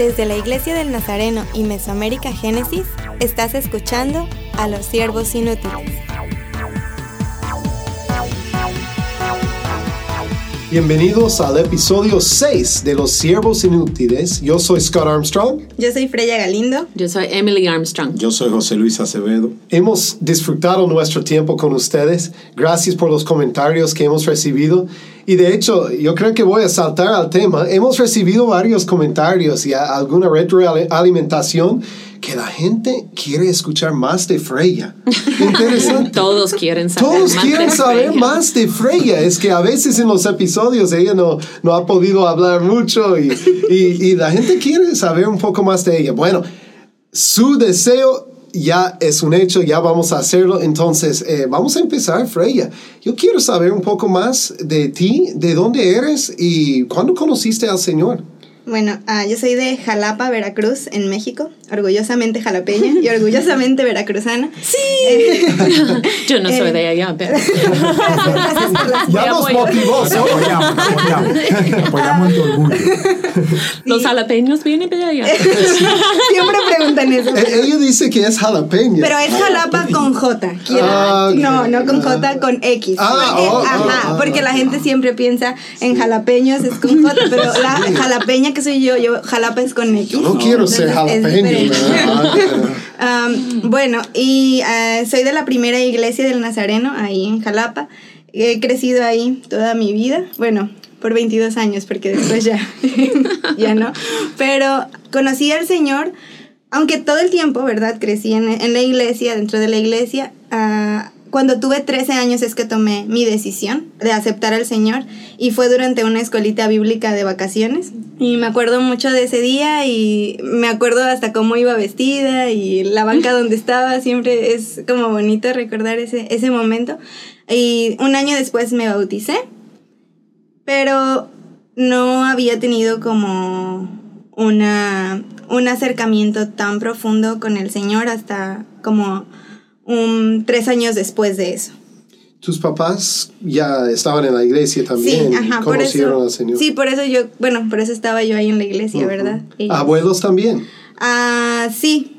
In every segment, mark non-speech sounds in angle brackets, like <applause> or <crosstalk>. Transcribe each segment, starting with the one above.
Desde la Iglesia del Nazareno y Mesoamérica Génesis, estás escuchando a los siervos inútiles. Bienvenidos al episodio 6 de Los Siervos Inútiles. Yo soy Scott Armstrong. Yo soy Freya Galindo. Yo soy Emily Armstrong. Yo soy José Luis Acevedo. Hemos disfrutado nuestro tiempo con ustedes. Gracias por los comentarios que hemos recibido. Y de hecho, yo creo que voy a saltar al tema. Hemos recibido varios comentarios y alguna retroalimentación que la gente quiere escuchar más de Freya. <laughs> Interesante. Todos quieren saber Todos más quieren de saber Freya. más de Freya. Es que a veces en los episodios ella no, no ha podido hablar mucho y, y, y la gente quiere saber un poco más de ella. Bueno, su deseo ya es un hecho, ya vamos a hacerlo. Entonces, eh, vamos a empezar, Freya. Yo quiero saber un poco más de ti, de dónde eres y cuándo conociste al Señor. Bueno, uh, yo soy de Jalapa, Veracruz, en México. Orgullosamente jalapeña y orgullosamente veracruzana. <laughs> Sí. Eh, <laughs> yo no soy eh, de allá, pero. <laughs> ya nos motivó. Apoyamos, apoyamos. Apoyamos tu orgullo. Los jalapeños vienen de allá. Siempre preguntan eso. E-, ella dice que es jalapeña. Pero es Jalapa con J. Ah, no, no con J, con X. Ah, porque, oh, ajá, oh, porque la gente siempre piensa en jalapeños es con J, pero la jalapeña que soy yo, yo jalapa es con X. Yo no quiero ser jalapeño. <laughs> um, bueno, y uh, soy de la primera iglesia del Nazareno, ahí en Jalapa. He crecido ahí toda mi vida. Bueno, por 22 años, porque después ya, <laughs> ya no. Pero conocí al Señor, aunque todo el tiempo, ¿verdad? Crecí en, en la iglesia, dentro de la iglesia. Uh, cuando tuve 13 años es que tomé mi decisión de aceptar al Señor y fue durante una escuelita bíblica de vacaciones. Y me acuerdo mucho de ese día y me acuerdo hasta cómo iba vestida y la banca donde estaba. Siempre es como bonito recordar ese, ese momento. Y un año después me bauticé, pero no había tenido como una, un acercamiento tan profundo con el Señor hasta como un, tres años después de eso. ¿Tus papás ya estaban en la iglesia también? Sí, ajá, por eso, al Señor? Sí, por eso yo, bueno, por eso estaba yo ahí en la iglesia, ¿verdad? ¿Abuelos también? Ah, sí,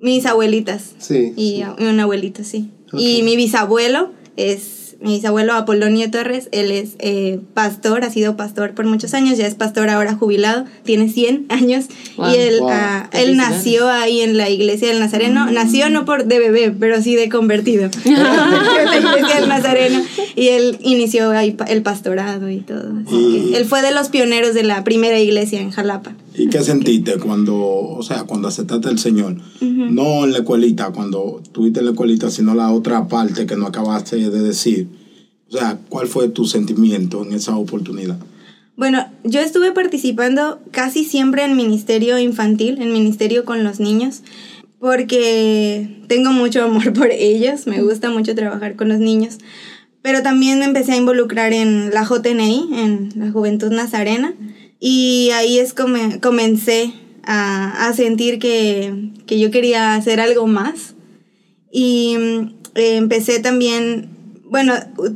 mis abuelitas. Sí. Y un abuelito, sí. Y mi bisabuelo es mi bisabuelo Apolonio Torres, él es eh, pastor, ha sido pastor por muchos años, ya es pastor ahora jubilado, tiene 100 <laughs> años y él, ah, él nació ahí en la iglesia del Nazareno, mm. nació no por de bebé, pero sí de convertido, <laughs> <laughs> en la iglesia del Nazareno y él inició ahí el pastorado y todo. él fue de los pioneros de la primera iglesia en Jalapa. ¿Y qué sentiste cuando, o sea, cuando aceptaste al Señor? No en la escuelita, cuando tuviste la escuelita, sino la otra parte que no acabaste de decir. O sea, ¿cuál fue tu sentimiento en esa oportunidad? Bueno, yo estuve participando casi siempre en ministerio infantil, en ministerio con los niños, porque tengo mucho amor <laughs> por ellos, me gusta mucho trabajar con los niños, pero también me empecé a involucrar en la JNI, en la Juventud Nazarena, y ahí es como comencé a, a sentir que, que, yo quería hacer algo más. Y mm, empecé también, bueno,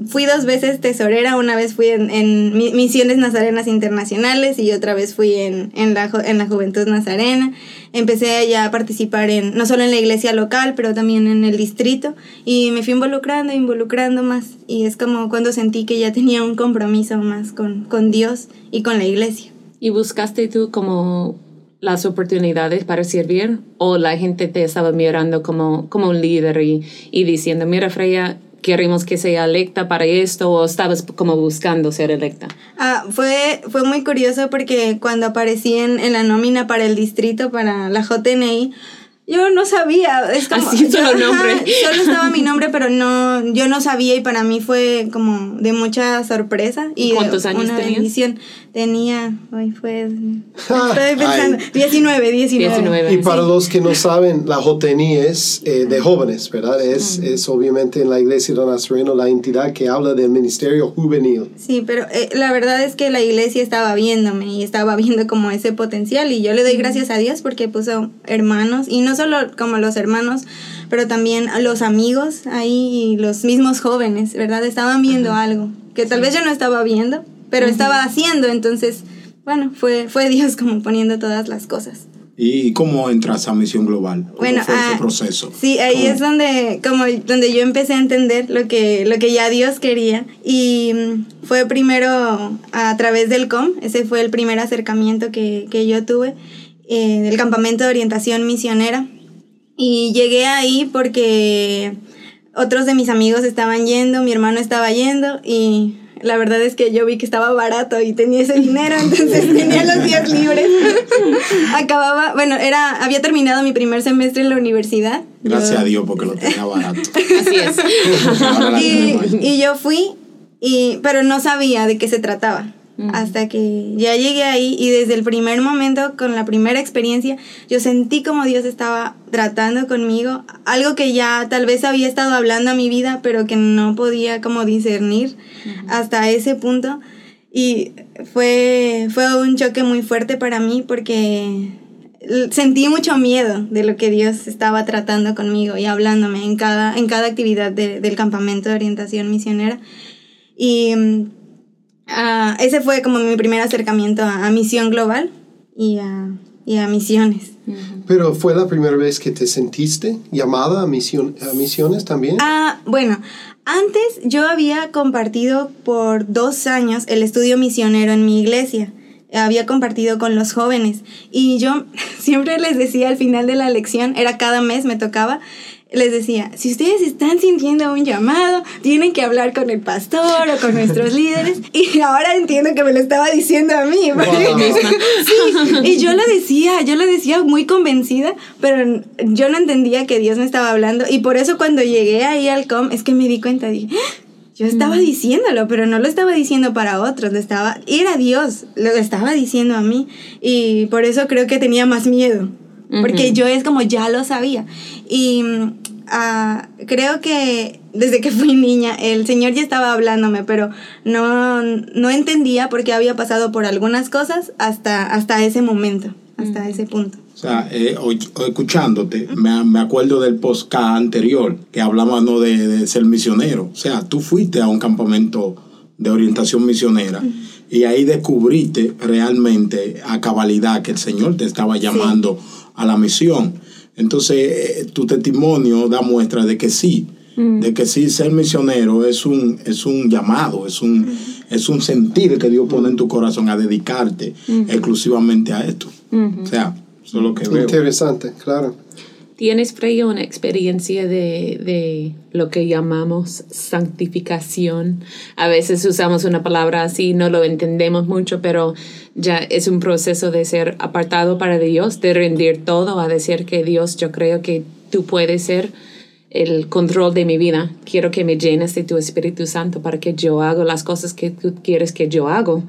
fui dos veces tesorera, una vez fui en, en Misiones Nazarenas Internacionales y otra vez fui en, en, la, en la Juventud Nazarena. Empecé ya a participar en, no solo en la iglesia local, pero también en el distrito y me fui involucrando, involucrando más. Y es como cuando sentí que ya tenía un compromiso más con, con Dios y con la iglesia. ¿Y buscaste tú como las oportunidades para servir o la gente te estaba mirando como, como un líder y, y diciendo, mira Freya, queremos que sea electa para esto o estabas como buscando ser electa? Ah, fue, fue muy curioso porque cuando aparecí en, en la nómina para el distrito, para la JNI, yo no sabía, es como... Así solo nombre. solo estaba mi nombre, pero no, yo no sabía y para mí fue como de mucha sorpresa. Y ¿Cuántos años una tenías? Tenía, hoy fue, estoy pensando, 19, 19, Y para los que no saben, la JNI es eh, de jóvenes, ¿verdad? Es, es obviamente en la Iglesia de Nazareno la entidad que habla del ministerio juvenil. Sí, pero eh, la verdad es que la iglesia estaba viéndome y estaba viendo como ese potencial y yo le doy gracias a Dios porque puso hermanos y no solo como los hermanos, pero también los amigos ahí y los mismos jóvenes, ¿verdad? Estaban viendo algo que tal vez yo no estaba viendo, pero estaba haciendo, entonces bueno, fue, fue Dios como poniendo todas las cosas. ¿Y cómo entras a Misión Global? ¿Cómo Bueno, fue ah, ese proceso? Sí, ahí ¿Cómo? es donde, como, donde yo empecé a entender lo que, lo que ya Dios quería. Y mm, fue primero a través del COM, ese fue el primer acercamiento que, que yo tuve, eh, del campamento de orientación misionera. Y llegué ahí porque otros de mis amigos estaban yendo, mi hermano estaba yendo y la verdad es que yo vi que estaba barato y tenía ese dinero, entonces <laughs> tenía los días libres. Acababa, bueno, era, había terminado mi primer semestre en la universidad. Gracias Yo- a Dios porque lo tenía barato. Así es. <laughs> Y, y yo fui, y, pero no sabía de qué se trataba. Hasta que ya llegué ahí y desde el primer momento, con la primera experiencia, yo sentí como Dios estaba tratando conmigo, algo que ya tal vez había estado hablando a mi vida, pero que no podía como discernir hasta ese punto. Y fue, fue un choque muy fuerte para mí porque sentí mucho miedo de lo que Dios estaba tratando conmigo y hablándome en cada, en cada actividad de- del campamento de orientación misionera. Y ah, ese fue como mi primer acercamiento a, a Misión Global y a, y a misiones. Pero fue la primera vez que te sentiste llamada a, misión, a misiones también. Ah, bueno, antes yo había compartido por dos años el estudio misionero en mi iglesia. Había compartido con los jóvenes y yo <laughs> siempre les decía al final de la lección, era cada mes me tocaba, les decía, si ustedes están sintiendo un llamado, tienen que hablar con el pastor o con <laughs> nuestros líderes. Y ahora entiendo que me lo estaba diciendo a mí. Wow. <laughs> Sí, y yo lo decía, yo lo decía muy convencida, pero yo no entendía que Dios me estaba hablando. Y por eso cuando llegué ahí al com, es que me di cuenta, dije, "Ah, yo estaba diciéndolo, pero no lo estaba diciendo para otros, lo estaba, era Dios, lo estaba diciendo a mí. Y por eso creo que tenía más miedo, porque yo es como ya lo sabía. Y ah, creo que desde que <laughs> fui niña, el Señor ya estaba hablándome, pero no, no entendía porque había pasado por algunas cosas hasta, hasta ese momento, hasta ese punto. O sea, eh, escuchándote, me, me acuerdo del podcast anterior que hablamos ¿no? de, de ser misionero. O sea, tú fuiste a un campamento de orientación misionera y ahí descubriste realmente a cabalidad que el Señor te estaba llamando a la misión. Entonces, eh, tu testimonio da muestra de que sí, de que sí, ser misionero es un, es un llamado, es un, es un sentir que Dios pone en tu corazón a dedicarte exclusivamente a esto. O sea, eso es lo que veo. Interesante, claro. ¿Tienes, Freya, una experiencia de, de lo que llamamos santificación? A veces usamos una palabra así, no lo entendemos mucho, pero ya es un proceso de ser apartado para Dios, de rendir todo, a decir que Dios, yo creo que tú puedes ser el control de mi vida. Quiero que me llenes de tu Espíritu Santo para que yo haga las cosas que tú quieres que yo haga.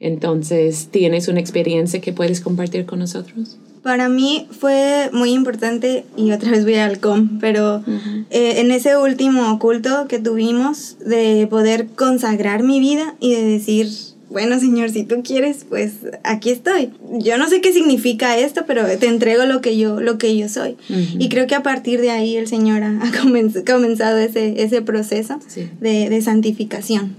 Entonces, ¿tienes una experiencia que puedes compartir con nosotros? Para mí fue muy importante, y otra vez voy al com, pero eh, en ese último culto que tuvimos, de poder consagrar mi vida y de decir, bueno Señor, si tú quieres, pues aquí estoy. Yo no sé qué significa esto, pero te entrego lo que yo, lo que yo soy. Y creo que a partir de ahí el Señor ha, ha comenz- comenzado ese, ese proceso Sí. de, de santificación.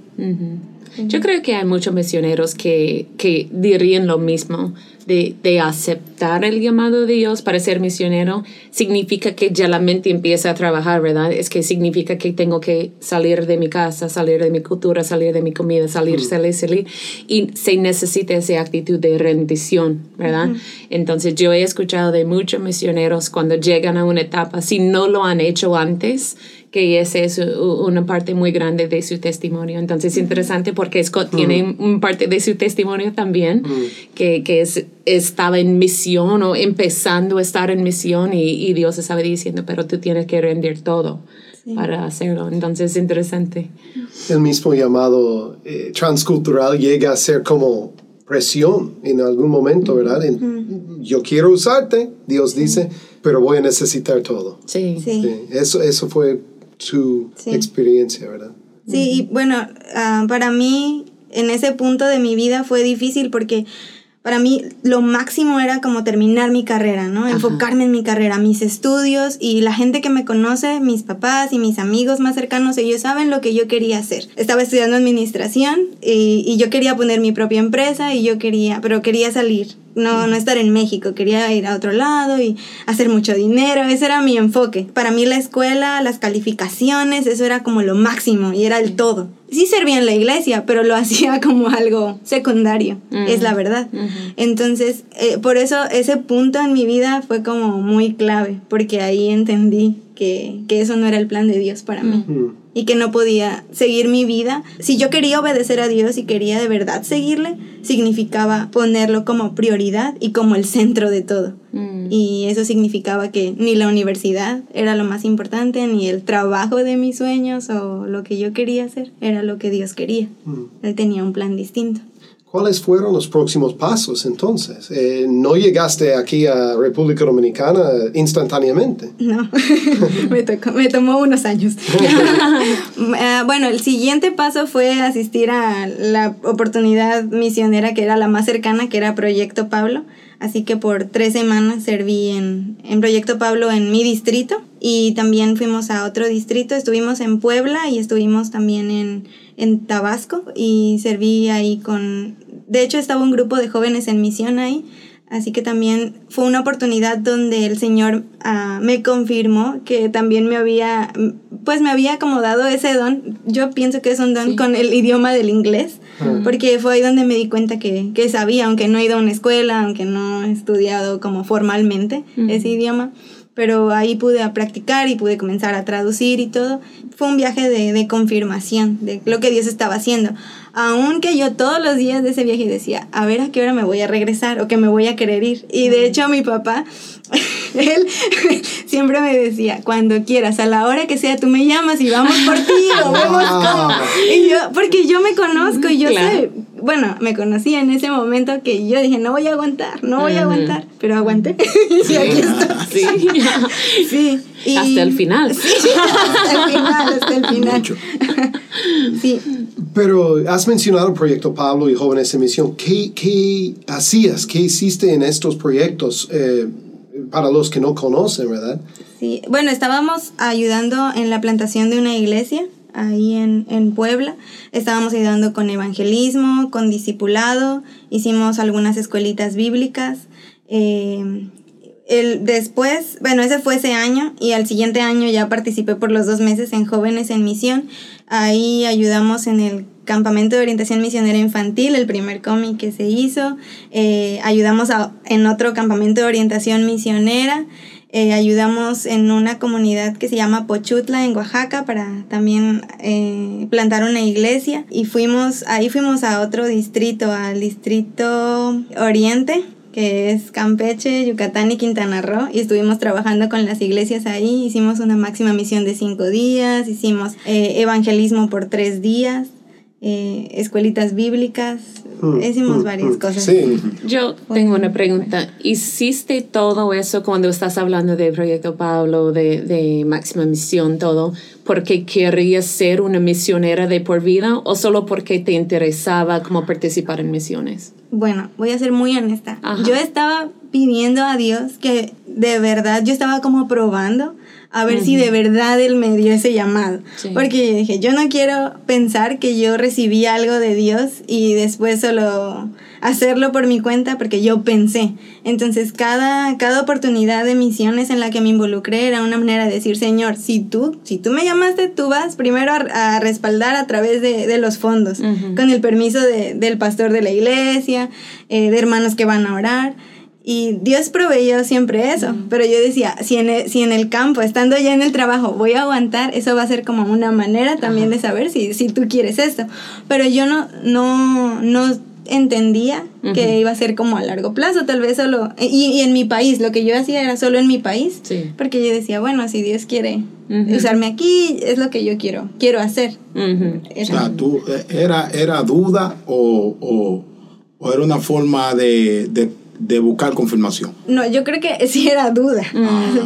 Yo creo que hay muchos misioneros que, que dirían lo mismo, de, de aceptar el llamado de Dios para ser misionero, significa que ya la mente empieza a trabajar, ¿verdad? Es que significa que tengo que salir de mi casa, salir de mi cultura, salir de mi comida, salir, salir, salir, y se necesita esa actitud de rendición, ¿verdad? Entonces yo he escuchado de muchos misioneros cuando llegan a una etapa, si no lo han hecho antes, que esa es una parte muy grande de su testimonio. Entonces es interesante porque Scott tiene un parte de su testimonio también, que, que es, estaba en misión o empezando a estar en misión y, y Dios estaba diciendo, pero tú tienes que rendir todo para hacerlo. Entonces es interesante. El mismo llamado eh, transcultural llega a ser como presión en algún momento, ¿verdad? En- Yo quiero usarte, Dios dice, pero voy a necesitar todo. Sí. Sí. Sí, Eso, eso fue tu Sí. experiencia, ¿verdad? Sí, y bueno, ah, para mí en ese punto de mi vida fue difícil porque para mí lo máximo era como terminar mi carrera, ¿no? Enfocarme en mi carrera, mis estudios y la gente que me conoce, mis papás y mis amigos más cercanos, ellos saben lo que yo quería hacer. Estaba estudiando administración y, y yo quería poner mi propia empresa y yo quería, pero quería salir, no, no estar en México, quería ir a otro lado y hacer mucho dinero, ese era mi enfoque. Para mí la escuela, las calificaciones, eso era como lo máximo y era el todo. Sí servía en la iglesia, pero lo <laughs> hacía como algo secundario, es la verdad. Entonces, eh, por eso ese punto en mi vida fue como muy clave, porque ahí entendí que, que eso no era el plan de Dios para mí y que no podía seguir mi vida. Si yo quería obedecer a Dios y quería de verdad seguirle, significaba ponerlo como prioridad y como el centro de todo. Mm. Y eso significaba que ni la universidad era lo más importante, ni el trabajo de mis sueños o lo que yo quería hacer era lo que Dios quería. Él tenía un plan distinto. ¿Cuáles fueron los próximos pasos entonces? Eh, ¿No llegaste aquí a República Dominicana instantáneamente? No, <laughs> me, tocó- me tomó unos años. Ah, <laughs> bueno, el siguiente paso fue asistir a la oportunidad misionera que era la más cercana, que era Proyecto Pablo. Así que por tres semanas serví en, en Proyecto Pablo en mi distrito y también fuimos a otro distrito. Estuvimos en Puebla y estuvimos también en, en Tabasco y serví ahí con... De hecho, estaba un grupo de jóvenes en misión ahí. Así que también fue una oportunidad donde el Señor ah, me confirmó que también me había, pues me había acomodado ese don. Yo pienso que es un don Sí. con el idioma del inglés, porque fue ahí donde me di cuenta que, que sabía, aunque no he ido a una escuela, aunque no he estudiado como formalmente ese idioma. Pero ahí pude a practicar y pude comenzar a traducir y todo. Fue un viaje de, de confirmación de lo que Dios estaba haciendo. Aunque yo todos los días de ese viaje decía, a ver a qué hora me voy a regresar o que me voy a querer ir. Y de hecho mi papá, <laughs> él <laughs> siempre me decía, cuando quieras, a la hora que sea, tú me llamas y vamos por ti <laughs> o vemos cómo. Y yo, porque yo me conozco y yo Claro. sé, bueno, me conocí en ese momento que yo dije, no voy a aguantar, no voy a aguantar, pero aguanté. y aquí estoy. Sí. Sí. y- Hasta el final. Sí, hasta el final, hasta el final. Mucho. Sí. Pero has mencionado el proyecto Pablo y Jóvenes en Misión. ¿Qué, qué hacías? ¿Qué hiciste en estos proyectos eh, para los que no conocen, verdad? Sí, bueno, estábamos ayudando en la plantación de una iglesia ahí en, en Puebla. Estábamos ayudando con evangelismo, con discipulado, hicimos algunas escuelitas bíblicas. eh, el, después, bueno, ese fue ese año y al siguiente año ya participé por los dos meses en Jóvenes en Misión. Ahí ayudamos en el campamento de orientación misionera infantil, el primer cómic que se hizo. Eh, ayudamos a- en otro campamento de orientación misionera. Eh, ayudamos en una comunidad que se llama Pochutla en Oaxaca para también eh, plantar una iglesia y fuimos ahí fuimos a otro distrito al distrito Oriente que es Campeche, Yucatán y Quintana Roo y estuvimos trabajando con las iglesias ahí. Hicimos una máxima misión de cinco días hicimos eh, evangelismo por tres días eh, escuelitas bíblicas Mm, hicimos mm, varias mm. cosas Sí. Yo tengo una pregunta. ¿Hiciste todo eso cuando estás hablando de Proyecto Pablo, de, de Máxima Misión, todo, porque querías ser una misionera de por vida o solo porque te interesaba como participar en misiones? Bueno, voy a ser muy honesta. Ajá. Yo estaba pidiendo a Dios que de verdad yo estaba como probando a ver si de verdad Él me dio ese llamado. Sí. Porque yo dije, yo no quiero pensar que yo recibí algo de Dios y después solo hacerlo por mi cuenta porque yo pensé. Entonces cada, cada oportunidad de misiones en la que me involucré era una manera de decir, Señor, si tú, si tú me llamaste, tú vas primero a, a respaldar a través de, de los fondos, con el permiso de- del pastor de la iglesia, eh, de hermanos que van a orar. Y Dios proveyó siempre eso, pero yo decía, si en, el, si en el campo, estando ya en el trabajo, voy a aguantar, eso va a ser como una manera también de saber si, si tú quieres esto. Pero yo no, no, no entendía que iba a ser como a largo plazo, tal vez solo, y, y en mi país, lo que yo hacía era solo en mi país, Sí. porque yo decía, bueno, si Dios quiere usarme aquí, es lo que yo quiero, quiero hacer. Ujú. O sea, tú, eh, era, era duda o, o, o era una forma de, de, de buscar confirmación. No, yo creo que <laughs> sí era duda,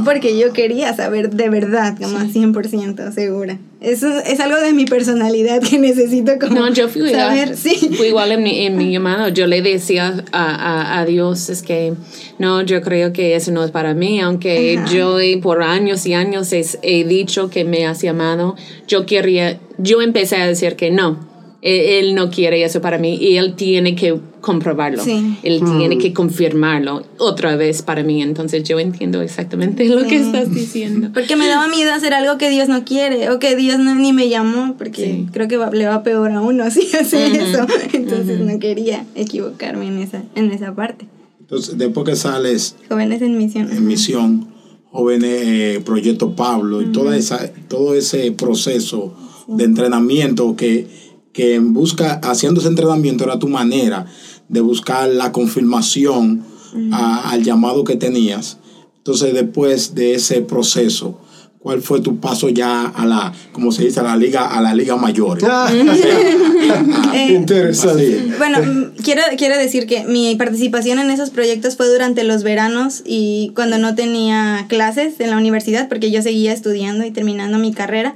porque yo quería saber de verdad, como a 100% segura. Eso es algo de mi personalidad que necesito como No, yo fui saber, igual. sí. Fui igual en mi, en mi <laughs> llamado. Yo le decía a, a, a Dios, es que no, yo creo que eso no es para mí, aunque Ajá. yo he- por años y años es- he dicho que me has llamado, yo quería, yo empecé a decir que no. E- Él no quiere eso para mí y él tiene que comprobarlo. Sí. Él tiene que confirmarlo otra vez para mí. Entonces yo entiendo exactamente lo que Sí. estás diciendo. Porque me daba miedo hacer algo que Dios no quiere o que Dios no, ni me llamó, porque Sí. creo que va- le va peor a uno <laughs> si hace Ujú, eso. Entonces no quería equivocarme en esa, en esa parte. Entonces, después que sales Jóvenes en misión. en misión, jóvenes, eh, Proyecto Pablo y toda esa, todo ese proceso de entrenamiento que, que en busca, haciendo ese entrenamiento era tu manera de buscar la confirmación a- al llamado que tenías. Entonces, después de ese proceso, ¿cuál fue tu paso ya a la, como se dice, a la liga, a la liga mayor? Ah, Eh, <laughs> interesante. Bueno, mm, quiero, quiero decir que mi participación en esos proyectos fue durante los veranos y cuando no tenía clases en la universidad, porque yo seguía estudiando y terminando mi carrera.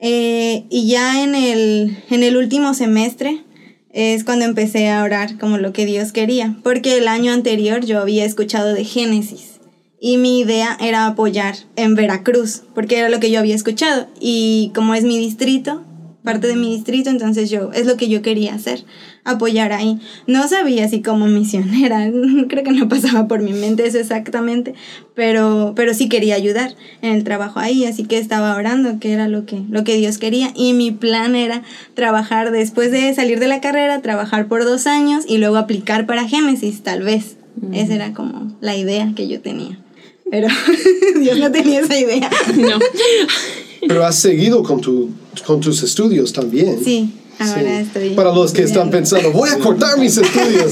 Eh, y ya en el, en el último semestre es cuando empecé a orar como lo que Dios quería, porque el año anterior yo había escuchado de Génesis y mi idea era apoyar en Veracruz, porque era lo que yo había escuchado. Y como es mi distrito, parte de mi distrito, entonces yo es lo que yo quería hacer, apoyar ahí. No sabía si como <laughs> misionera, creo que no pasaba por mi mente eso exactamente, pero pero sí quería ayudar en el trabajo ahí, así que estaba orando que era lo que lo que Dios quería y mi plan era trabajar después de salir de la carrera, trabajar por dos años y luego aplicar para Génesis, tal vez. Esa era como la idea que yo tenía. Pero <laughs> Dios no tenía esa idea. <laughs> No. Pero has seguido con, tu, con tus estudios también. Sí, ahora Sí. estoy. Para los que están pensando, voy a cortar mis estudios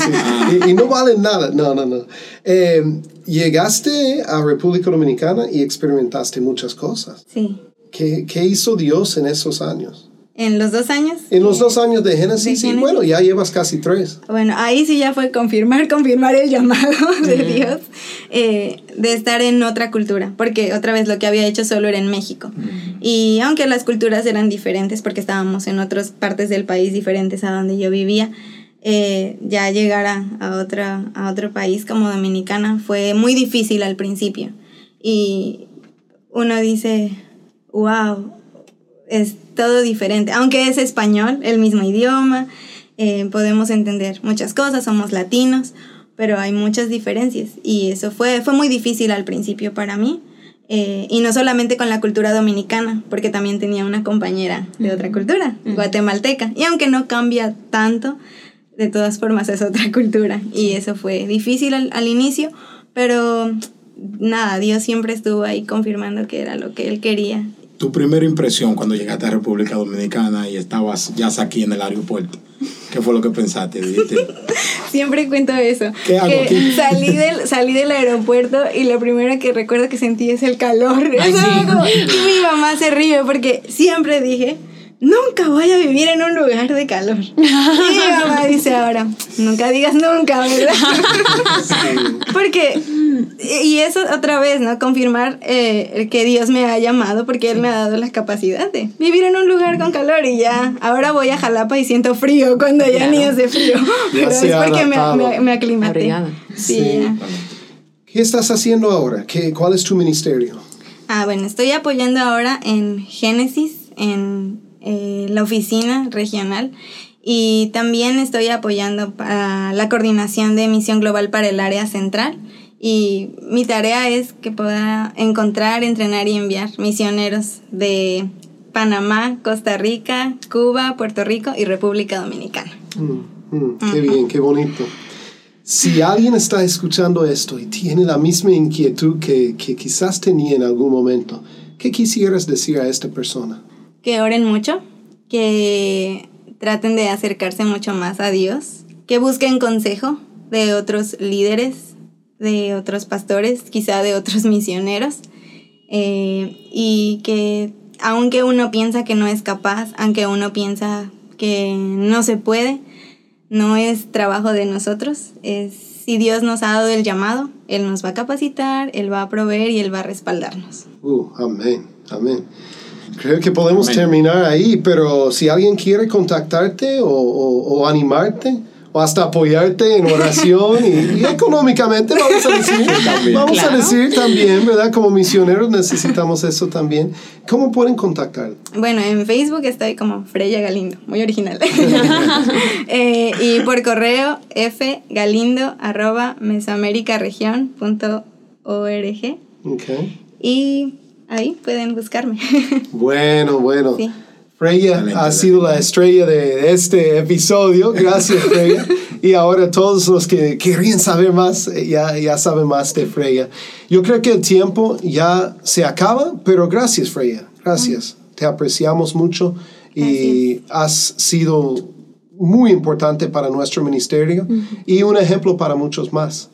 y, y- y no valen nada. No, no, no. Eh, llegaste a República Dominicana y experimentaste muchas cosas. Sí. ¿Qué, qué hizo Dios en esos años? En los dos años. En los dos años de Génesis, Génesis. bueno, ya llevas casi tres. Bueno, ahí sí ya fue confirmar, <laughs> confirmar el llamado de Dios eh, de estar en otra cultura, porque otra vez lo que había hecho solo era en México. Y aunque las culturas eran diferentes, porque estábamos en otras partes del país diferentes a donde yo vivía, eh, ya llegar a, a, otra, a otro país como Dominicana fue muy difícil al principio. Y uno dice, wow, es todo diferente, aunque es español, el mismo idioma, eh, podemos entender muchas cosas, somos latinos, pero hay muchas diferencias y eso fue, fue muy difícil al principio para mí. eh, y no solamente con la cultura dominicana, porque también tenía una compañera de otra cultura, guatemalteca. Y aunque no cambia tanto, de todas formas es otra <laughs> cultura. Y eso fue difícil al, al inicio, pero nada, Dios siempre estuvo ahí confirmando que era lo que Él quería. Tu primera impresión cuando llegaste a República Dominicana y estabas ya aquí en el aeropuerto, ¿qué fue lo que pensaste? <laughs> Siempre cuento eso. ¿Qué hago que aquí? <laughs> salí del, salí del aeropuerto y lo primero que recuerdo que sentí es el calor. Ay, <laughs> sí. como- y mi mamá se ríe porque siempre dije, nunca voy a vivir en un lugar de calor. <laughs> Y mi mamá dice ahora, nunca digas nunca, ¿verdad? porque, y eso otra vez, ¿no? Confirmar eh, que Dios me ha llamado porque Él me ha dado la capacidad de vivir en un lugar con calor y ya, ahora voy a Jalapa y siento frío cuando ya ni hace frío. <laughs> Pero es porque me, me, me aclimaté. Sí. ¿Qué estás haciendo ahora? ¿Qué, ¿Cuál es tu ministerio? Ah, bueno, estoy apoyando ahora en Génesis, en eh, la oficina regional. Y también estoy apoyando para la coordinación de misión global para el área central. Y mi tarea es que pueda encontrar, entrenar y enviar misioneros de Panamá, Costa Rica, Cuba, Puerto Rico y República Dominicana. Mm, mm, qué bien, qué bonito. Si alguien está escuchando esto y tiene la misma inquietud que, que quizás tenía en algún momento, ¿qué quisieras decir a esta persona? Que oren mucho, que traten de acercarse mucho más a Dios, que busquen consejo de otros líderes, de otros pastores, quizá de otros <laughs> misioneros, eh, y que aunque uno piensa que no es capaz, aunque uno piensa que no se puede, no es trabajo de nosotros, si Dios nos ha dado el llamado, Él nos va a capacitar, Él va a proveer y Él va a respaldarnos. Uh, amén, amén. Creo que podemos Amén. terminar ahí, pero si alguien quiere contactarte o, o- o animarte o hasta apoyarte en oración y, y económicamente, vamos a decir, <laughs> También. vamos a decir también, ¿verdad? Como misioneros necesitamos eso también. ¿Cómo pueden contactar? Bueno, en Facebook estoy como Freya Galindo, muy original. <laughs> Eh, y por correo fgalindo arroba mesoamericaregion.org Okay. y ahí pueden buscarme. <laughs> Bueno, bueno. Sí. Freya ha sido la estrella de este episodio. <laughs> Gracias, Freya. y ahora todos los que querían saber más, eh, ya, ya saben más de Freya. Yo creo que el tiempo ya se acaba, pero gracias, Freya. Gracias. Te apreciamos mucho y has sido muy importante para nuestro ministerio y un ejemplo para muchos más.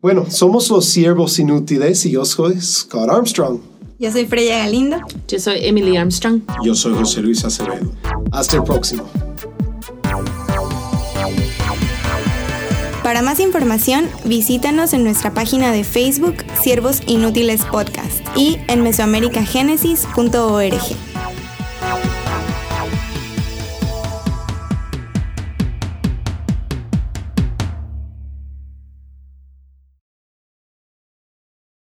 Bueno, somos los siervos inútiles y yo soy Scott Armstrong. Yo soy Freya Galindo. Yo soy Emily Armstrong. Yo soy José Luis Acevedo. Hasta el próximo. Para más información, visítanos en nuestra página de Facebook Siervos Inútiles Podcast y en mesoamericagenesis.org.